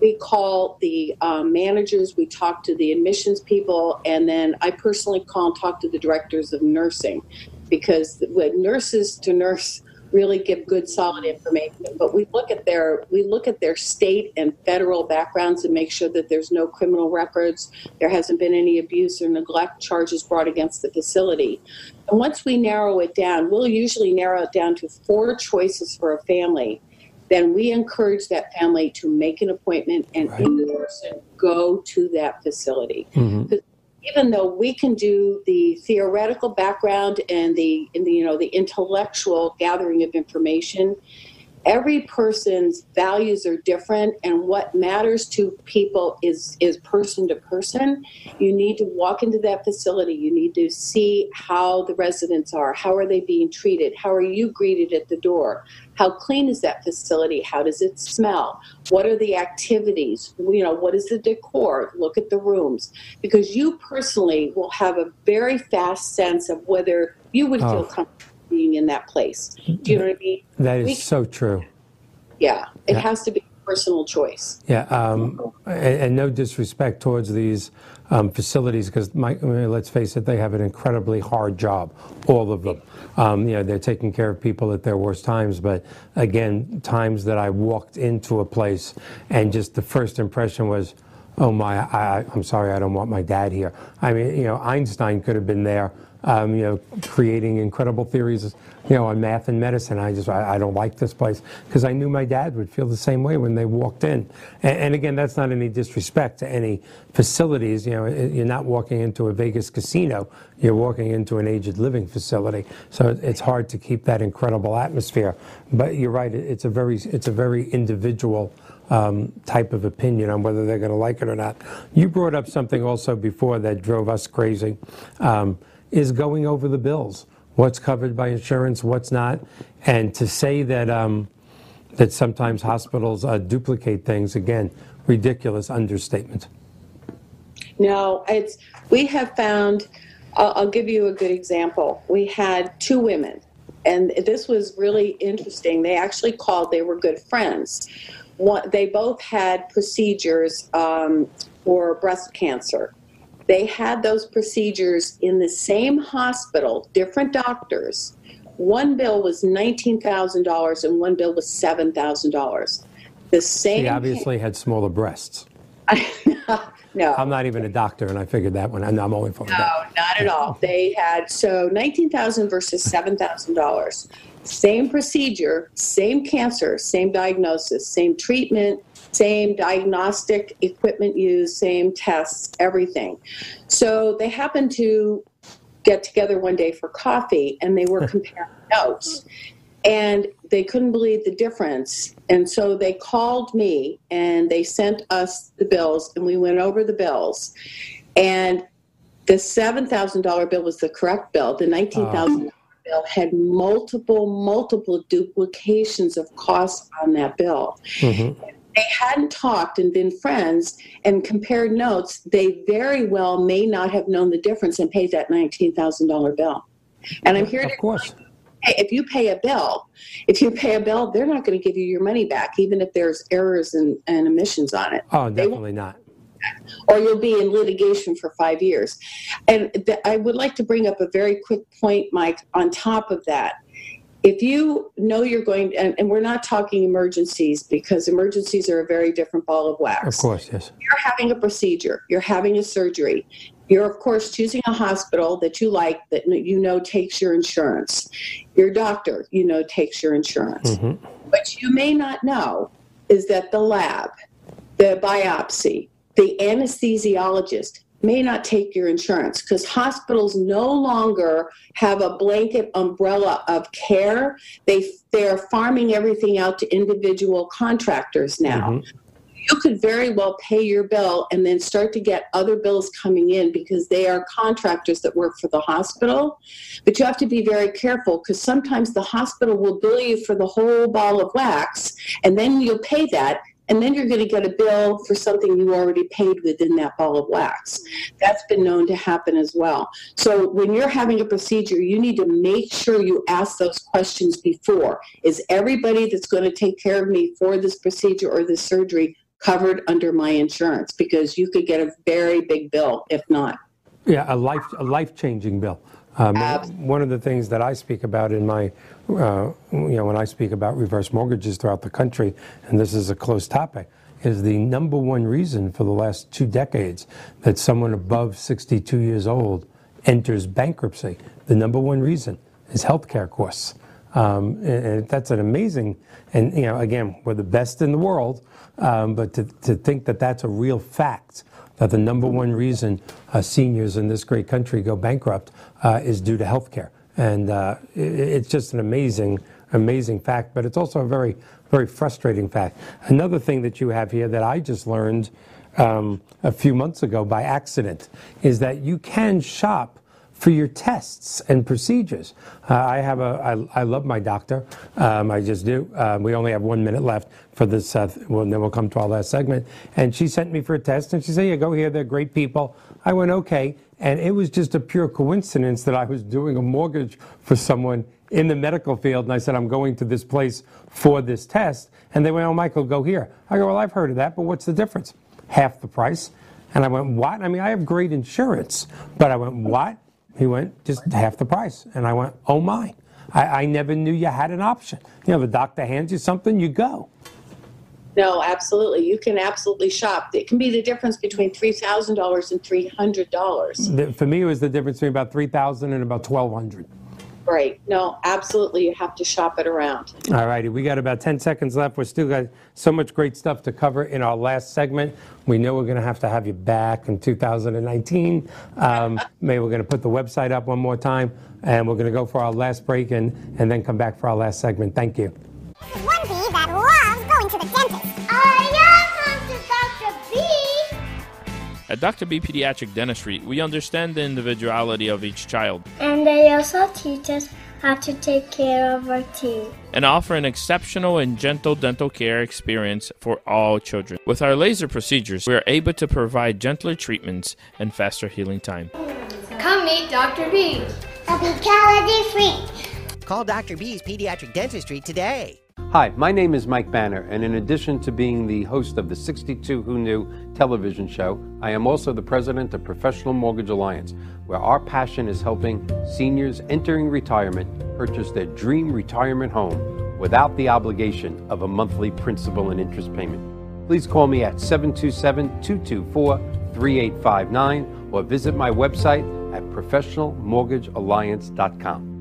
We call the um, managers, we talk to the admissions people, and then I personally call and talk to the directors of nursing. Because with nurses to nurse really give good solid information but we look at their we look at their state and federal backgrounds and make sure that there's no criminal records there hasn't been any abuse or neglect charges brought against the facility. And once we narrow it down we'll usually narrow it down to four choices for a family then we encourage that family to make an appointment and right. in person go to that facility. Mm-hmm. even though we can do the theoretical background and the, and the you know the intellectual gathering of information, every person's values are different and what matters to people is is person to person. You need to walk into that facility. You need to see how the residents are. How are they being treated? How are you greeted at the door? How clean is that facility? How does it smell? What are the activities? You know what is the decor? Look at the rooms. Because you personally will have a very fast sense of whether you would Oh. feel comfortable being in that place do you know what i mean That is We- so true. yeah, it Yeah. has to be a personal choice. Yeah, um, and, and no disrespect towards these um, facilities, because let's face it, they have an incredibly hard job, all of them. Um, you know, they're taking care of people at their worst times, but again, times that I walked into a place and just the first impression was, oh my, I, I'm sorry, I don't want my dad here. I mean, you know, Einstein could have been there, um, you know, creating incredible theories, you know, on math and medicine. I just, I, I don't like this place because I knew my dad would feel the same way when they walked in. And, and again, that's not any disrespect to any facilities. You know, you're not walking into a Vegas casino. You're walking into an aged living facility. So it's hard to keep that incredible atmosphere. But you're right. It's a very, it's a very individual um, type of opinion on whether they're going to like it or not. You brought up something also before that drove us crazy, um, is going over the bills. What's covered by insurance, what's not, and to say that um, that sometimes hospitals uh, duplicate things again, ridiculous understatement. No, it's we have found. I'll, I'll give you a good example. We had two women, and this was really interesting. They actually called. They were good friends. One, they both had procedures um, for breast cancer. They had those procedures in the same hospital, different doctors. One bill was nineteen thousand dollars, and one bill was seven thousand dollars. The same. He obviously had smaller breasts. no. I'm not even a doctor, and I figured that one. I'm only from No, not at all. They had so nineteen thousand versus seven thousand dollars. Same procedure, same cancer, same diagnosis, same treatment, same diagnostic equipment used, same tests, everything. So they happened to get together one day for coffee and they were comparing notes. And they couldn't believe the difference. And so they called me and they sent us the bills and we went over the bills. And the $7,000 bill was the correct bill. The $19,000 bill had multiple, multiple duplications of costs on that bill. Mm-hmm. They hadn't talked and been friends and compared notes. They very well may not have known the difference and paid that $19,000 bill. And I'm here to Of course. Hey, if you pay a bill, if you pay a bill, they're not going to give you your money back, even if there's errors and, and omissions on it. Oh, definitely not. Or you'll be in litigation for five years. And th- I would like to bring up a very quick point, Mike, on top of that. If you know you're going, and, and we're not talking emergencies because emergencies are a very different ball of wax Of course, yes. you're having a procedure, you're having a surgery, you're of course choosing a hospital that you like that you know takes your insurance. Your doctor, you know, takes your insurance. Mm-hmm. What you may not know is that the lab, the biopsy, the anesthesiologist may not take your insurance because hospitals no longer have a blanket umbrella of care. They they're farming everything out to individual contractors now mm-hmm. you could very well pay your bill and then start to get other bills coming in because they are contractors that work for the hospital. But you have to be very careful because sometimes the hospital will bill you for the whole ball of wax and then you'll pay that. And then you're going to get a bill for something you already paid within that ball of wax. That's been known to happen as well. So when you're having a procedure, you need to make sure you ask those questions before. Is everybody that's going to take care of me for this procedure or this surgery covered under my insurance? Because you could get a very big bill if not. Yeah, a life a life changing bill. Um, one of the things that I speak about in my, uh, you know, when I speak about reverse mortgages throughout the country, and this is a close topic, is the number one reason for the last two decades that someone above 62 years old enters bankruptcy. The number one reason is healthcare costs. Um, and, and that's an amazing, and you know, again, we're the best in the world, um, but to, to think that that's a real fact, that the number one reason uh, seniors in this great country go bankrupt uh, is due to health care. And uh, it, it's just an amazing, amazing fact, but it's also a very, very frustrating fact. Another thing that you have here that I just learned um, a few months ago by accident is that you can shop for your tests and procedures. Uh, I have a, I, I love my doctor. Um, I just do. Uh, we only have one minute left for this, uh, well, then we'll come to our last segment. And she sent me for a test and she said, yeah, go here, they're great people. I went, okay. And it was just a pure coincidence that I was doing a mortgage for someone in the medical field. And I said, I'm going to this place for this test. And they went, oh, Michael, go here. I go, well, I've heard of that, but what's the difference? Half the price. And I went, what? I mean, I have great insurance. But I went, what? He went, just half the price. And I went, oh my. I, I never knew you had an option. You know, the doctor hands you something, you go. No, absolutely. You can absolutely shop. It can be the difference between $3,000 and $300. For me, it was the difference between about 3000 and about 1200 Right. No, absolutely. You have to shop it around. All righty, we got about 10 seconds left. We're still got so much great stuff to cover in our last segment. We know we're going to have to have you back in 2019. Um, maybe we're going to put the website up one more time, and we're going to go for our last break and, and then come back for our last segment. Thank you. At Dr. B Pediatric Dentistry, we understand the individuality of each child And they also teach us how to take care of our teeth. and offer an exceptional and gentle dental care experience for all children. With our laser procedures, we are able to provide gentler treatments and faster healing time. Come meet Dr. B. A brutality free. Call Dr. B's Pediatric Dentistry today. Hi, my name is Mike Banner, and in addition to being the host of the 62 Who Knew television show, I am also the president of Professional Mortgage Alliance, where our passion is helping seniors entering retirement purchase their dream retirement home without the obligation of a monthly principal and interest payment. Please call me at 727 224 3859 or visit my website at professionalmortgagealliance.com.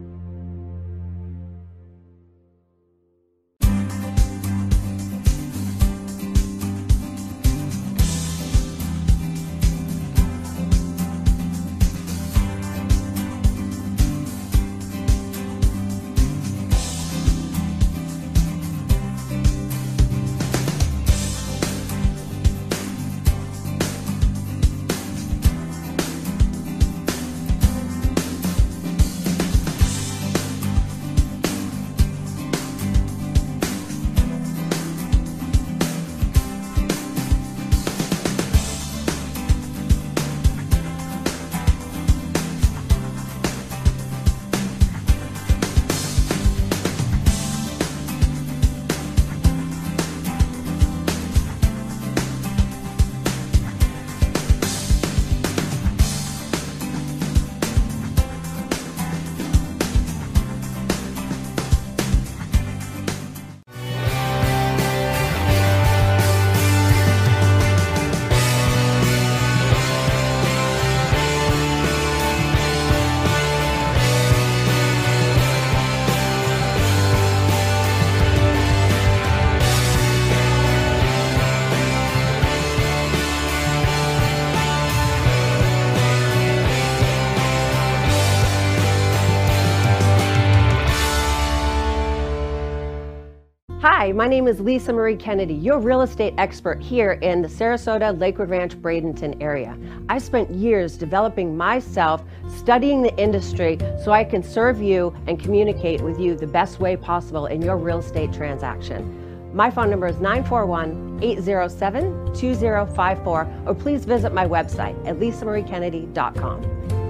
My name is Lisa Marie Kennedy, your real estate expert here in the Sarasota, Lakewood Ranch, Bradenton area. I spent years developing myself, studying the industry so I can serve you and communicate with you the best way possible in your real estate transaction. My phone number is 941 807 2054, or please visit my website at lisamariekennedy.com.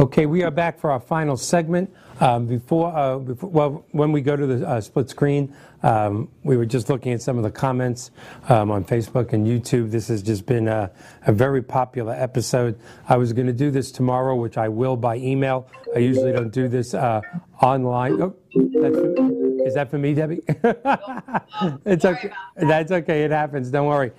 Okay, we are back for our final segment. Um, before, uh, before, well, when we go to the uh, split screen, um, we were just looking at some of the comments um, on Facebook and YouTube. This has just been a, a very popular episode. I was going to do this tomorrow, which I will by email. I usually don't do this uh, online. Oh, for, is that for me, Debbie? it's okay. That's okay. It happens. Don't worry.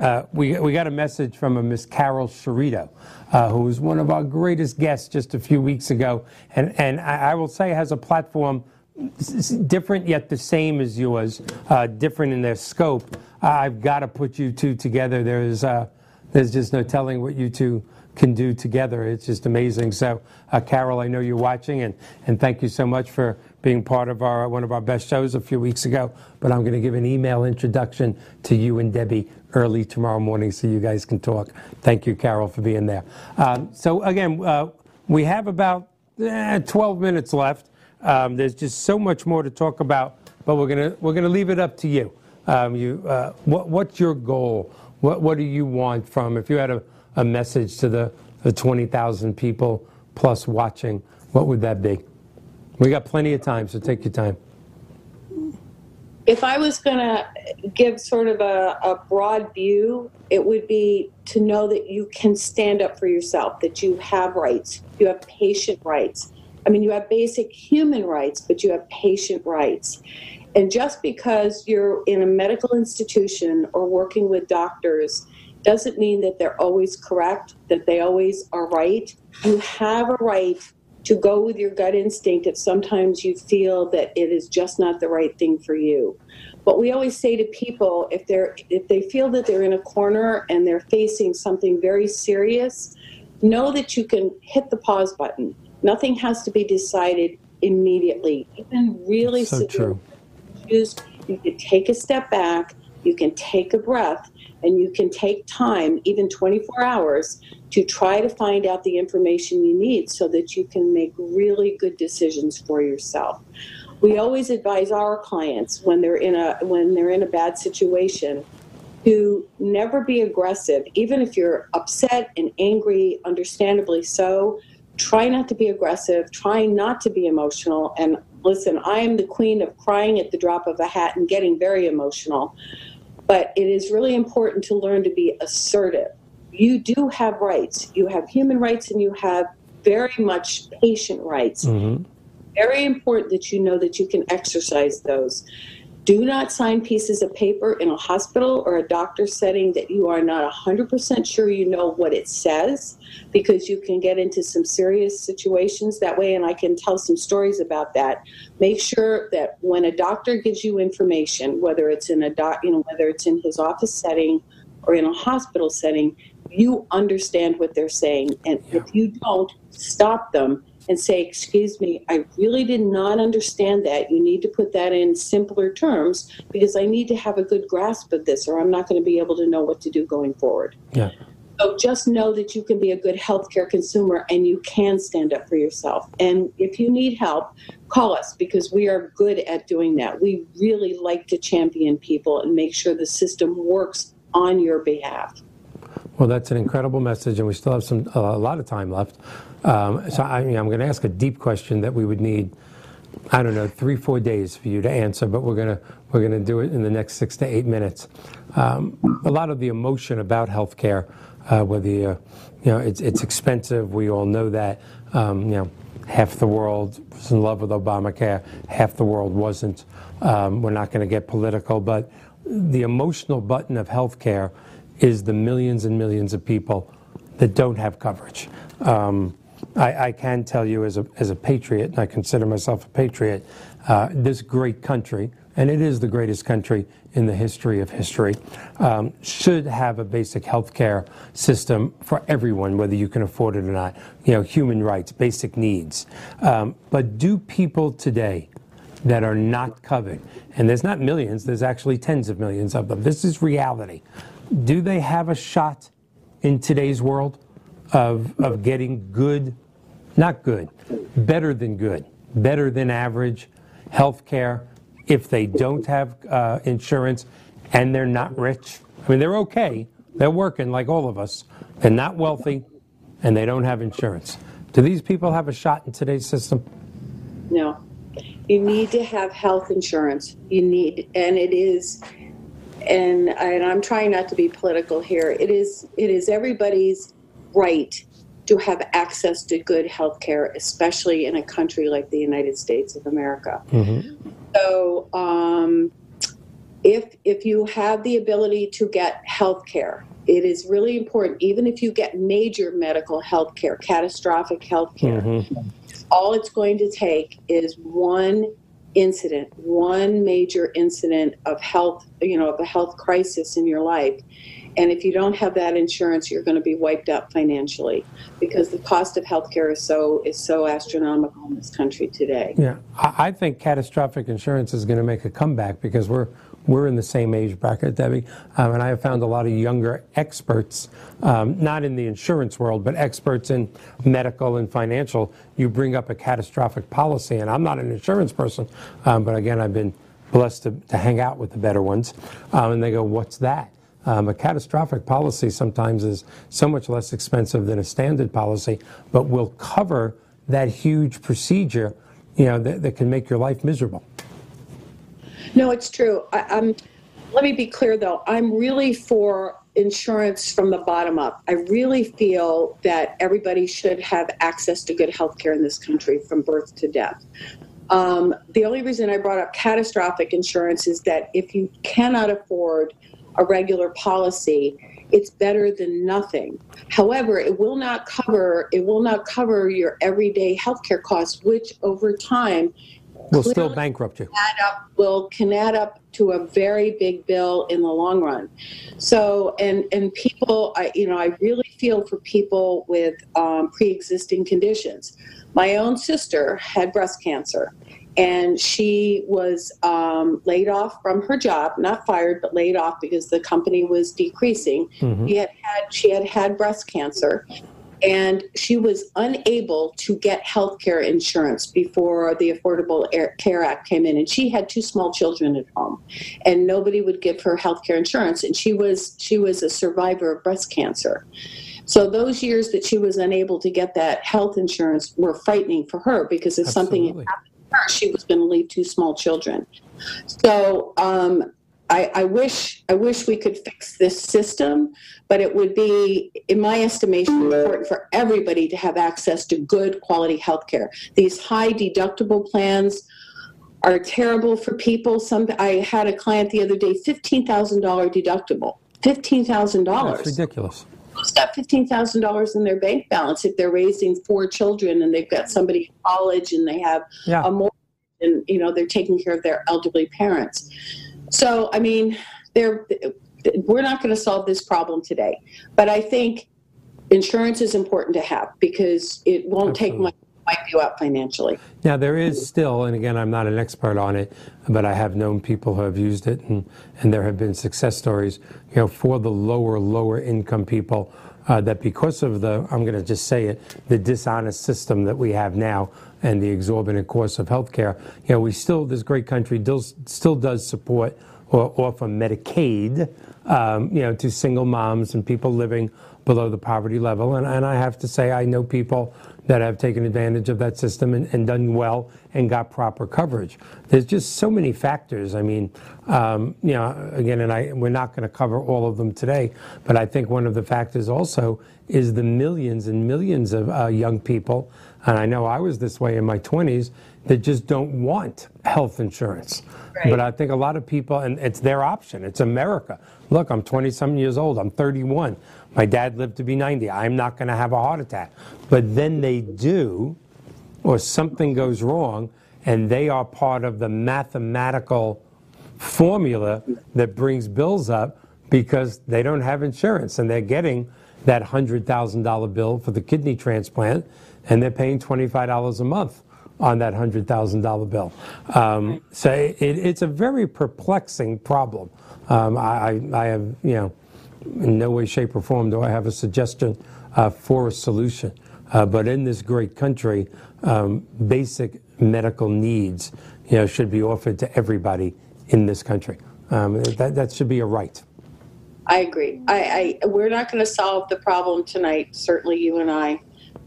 Uh, we, we got a message from a Miss Carol Sharito, uh, who was one of our greatest guests just a few weeks ago. And, and I, I will say has a platform different yet the same as yours, uh, different in their scope. I've got to put you two together. There's, uh, there's just no telling what you two can do together. It's just amazing. So, uh, Carol, I know you're watching, and, and thank you so much for being part of our one of our best shows a few weeks ago. But I'm going to give an email introduction to you and Debbie early tomorrow morning so you guys can talk. Thank you, Carol, for being there. Um, so again, uh, we have about eh, 12 minutes left. Um, there's just so much more to talk about, but we're gonna we're gonna leave it up to you. Um, you, uh, what, what's your goal? What what do you want from? If you had a, a message to the, the 20,000 people plus watching, what would that be? We got plenty of time, so take your time. If I was going to give sort of a, a broad view, it would be to know that you can stand up for yourself, that you have rights, you have patient rights. I mean, you have basic human rights, but you have patient rights. And just because you're in a medical institution or working with doctors doesn't mean that they're always correct, that they always are right. You have a right to go with your gut instinct if sometimes you feel that it is just not the right thing for you. But we always say to people if they're if they feel that they're in a corner and they're facing something very serious, know that you can hit the pause button. Nothing has to be decided immediately. Even really so true. issues, you can take a step back, you can take a breath, and you can take time, even 24 hours, to try to find out the information you need so that you can make really good decisions for yourself. We always advise our clients when they're in a when they're in a bad situation to never be aggressive, even if you're upset and angry, understandably so. Try not to be aggressive. Try not to be emotional. And listen, I am the queen of crying at the drop of a hat and getting very emotional. But it is really important to learn to be assertive. You do have rights. You have human rights and you have very much patient rights. Mm-hmm. Very important that you know that you can exercise those. Do not sign pieces of paper in a hospital or a doctor setting that you are not 100% sure you know what it says because you can get into some serious situations that way and I can tell some stories about that. Make sure that when a doctor gives you information, whether it's in a doc, you know, whether it's in his office setting or in a hospital setting, you understand what they're saying and if you don't, stop them and say, Excuse me, I really did not understand that. You need to put that in simpler terms because I need to have a good grasp of this, or I'm not going to be able to know what to do going forward. Yeah. So just know that you can be a good healthcare consumer and you can stand up for yourself. And if you need help, call us because we are good at doing that. We really like to champion people and make sure the system works on your behalf. Well, that's an incredible message, and we still have some a lot of time left. Um, so I, am going to ask a deep question that we would need, I don't know, three, four days for you to answer, but we're going to we're to do it in the next six to eight minutes. Um, a lot of the emotion about healthcare, uh, whether you, you know it's it's expensive, we all know that. Um, you know, half the world was in love with Obamacare, half the world wasn't. Um, we're not going to get political, but the emotional button of healthcare is the millions and millions of people that don't have coverage. Um, I, I, can tell you as a, as a patriot, and I consider myself a patriot, uh, this great country, and it is the greatest country in the history of history, um, should have a basic health care system for everyone, whether you can afford it or not. You know, human rights, basic needs. Um, but do people today that are not covered, and there's not millions, there's actually tens of millions of them, this is reality do they have a shot in today's world of, of getting good, not good, better than good, better than average health care if they don't have uh, insurance and they're not rich? I mean, they're okay. They're working like all of us. They're not wealthy and they don't have insurance. Do these people have a shot in today's system? No. You need to have health insurance. You need, and it is and, and I'm trying not to be political here. It is it is everybody's right to have access to good health care, especially in a country like the United States of America. Mm-hmm. So, um, if if you have the ability to get health care, it is really important. Even if you get major medical health care, catastrophic health care, all it's going to take is one incident, one major incident of health, you know, of a health crisis in your life. And if you don't have that insurance, you're going to be wiped out financially because the cost of healthcare is so is so astronomical in this country today. Yeah, I, I think catastrophic insurance is going to make a comeback because we're we're in the same age bracket, Debbie, um, and I have found a lot of younger experts, um, not in the insurance world, but experts in medical and financial. You bring up a catastrophic policy, and I'm not an insurance person, um, but again, I've been blessed to, to hang out with the better ones, um, and they go, "What's that?" Um, a catastrophic policy sometimes is so much less expensive than a standard policy, but will cover that huge procedure, you know, that, that can make your life miserable. No, it's true. I, I'm. Let me be clear, though. I'm really for insurance from the bottom up. I really feel that everybody should have access to good health care in this country from birth to death. Um, the only reason I brought up catastrophic insurance is that if you cannot afford a regular policy, it's better than nothing. However, it will not cover it will not cover your everyday healthcare costs, which over time Will still bankrupt you. add up will can add up to a very big bill in the long run. So and and people, I you know I really feel for people with um, pre-existing conditions. My own sister had breast cancer, and she was um, laid off from her job, not fired, but laid off because the company was decreasing. She had had she had had breast cancer, and she was unable to get health care insurance before the Affordable Care Act came in. And she had two small children at home, and nobody would give her health care insurance. And she was she was a survivor of breast cancer. So those years that she was unable to get that health insurance were frightening for her because if something happened to her, she was going to leave two small children. So um, I, I wish I wish we could fix this system, but it would be, in my estimation, important for everybody to have access to good quality health care. These high deductible plans are terrible for people. Some I had a client the other day, fifteen thousand dollar deductible. Fifteen thousand That's dollars. ridiculous. Who's got fifteen thousand dollars in their bank balance if they're raising four children and they've got somebody in college and they have Yeah. a mortgage and you know they're taking care of their elderly parents. So I mean, they're we're not going to solve this problem today, but I think insurance is important to have because it won't take Absolutely. much to wipe you out financially. Now, there is still, and again, I'm not an expert on it, but I have known people who have used it, and, and there have been success stories, you know, for the lower, lower income people, uh, that because of the, I'm going to just say it, the dishonest system that we have now and the exorbitant cost of healthcare, you know, we still, this great country does, still does support or offer Medicaid, um, you know, to single moms and people living below the poverty level. And, and I have to say, I know people that have taken advantage of that system and, and done well and got proper coverage. There's just so many factors. I mean, um, you know, again, and I, we're not going to cover all of them today, but I think one of the factors also is the millions and millions of uh, young people, and I know I was this way in my 20s, that just don't want health insurance. But I think a lot of people, and it's their option. It's America. Look, I'm 20 some years old. I'm 31. My dad lived to be 90. I'm not going to have a heart attack. But then they do, or something goes wrong, and they are part of the mathematical formula that brings bills up because they don't have insurance and they're getting that $100,000 bill for the kidney transplant and they're paying $25 a month on that $100,000 bill. Um, so it, it's a very perplexing problem. Um, I, I have, you know, in no way, shape, or form do I have a suggestion uh, for a solution. Uh, but in this great country, um, basic medical needs, you know, should be offered to everybody in this country. Um, that, that should be a right. I agree. I, I we're not going to solve the problem tonight. Certainly, you and I.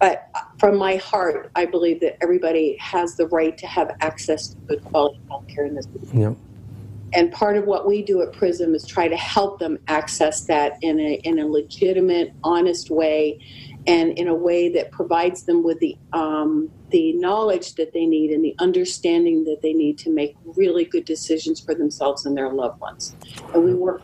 But from my heart, I believe that everybody has the right to have access to good quality health care in this. You know, And part of what we do at PRISM is try to help them access that in a in a legitimate, honest way, and in a way that provides them with the um, the knowledge that they need and the understanding that they need to make really good decisions for themselves and their loved ones. And we work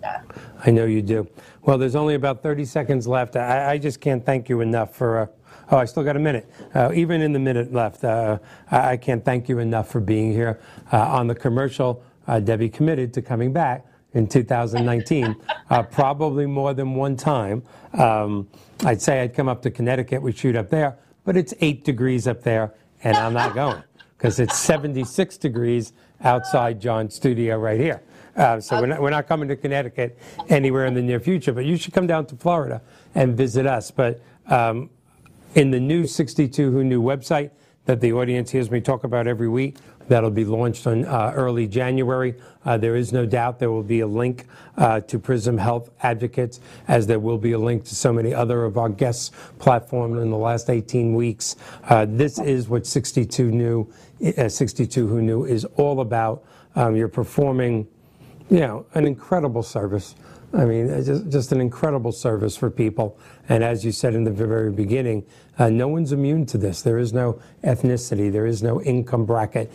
that. I know you do. Well, there's only about 30 seconds left. I, I just can't thank you enough for. Uh, oh, I still got a minute. Uh, even in the minute left, uh, I, I can't thank you enough for being here. Uh, on the commercial, uh, Debbie committed to coming back in 2019, uh, probably more than one time. Um, I'd say I'd come up to Connecticut, we shoot up there, but it's eight degrees up there, and I'm not going because it's 76 degrees outside John's studio right here. Uh, so we're not, we're not coming to Connecticut anywhere in the near future, but you should come down to Florida and visit us. But um, in the new 62 Who Knew website that the audience hears me talk about every week, that'll be launched on uh, early January. Uh, there is no doubt there will be a link uh, to Prism Health Advocates, as there will be a link to so many other of our guests platforms in the last 18 weeks. Uh, this is what 62 New, uh, 62 Who Knew is all about. Um, you're performing you know, an incredible service. I mean, just, just an incredible service for people. And as you said in the very beginning, uh, no one's immune to this. There is no ethnicity, there is no income bracket.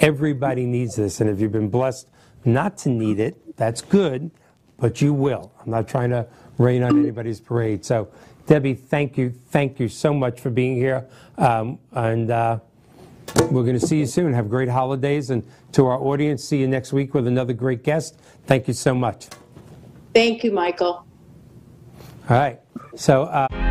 Everybody needs this. And if you've been blessed not to need it, that's good, but you will. I'm not trying to rain on anybody's parade. So, Debbie, thank you. Thank you so much for being here. Um, and, uh, we're going to see you soon. Have great holidays. And to our audience, see you next week with another great guest. Thank you so much. Thank you, Michael. All right. So, uh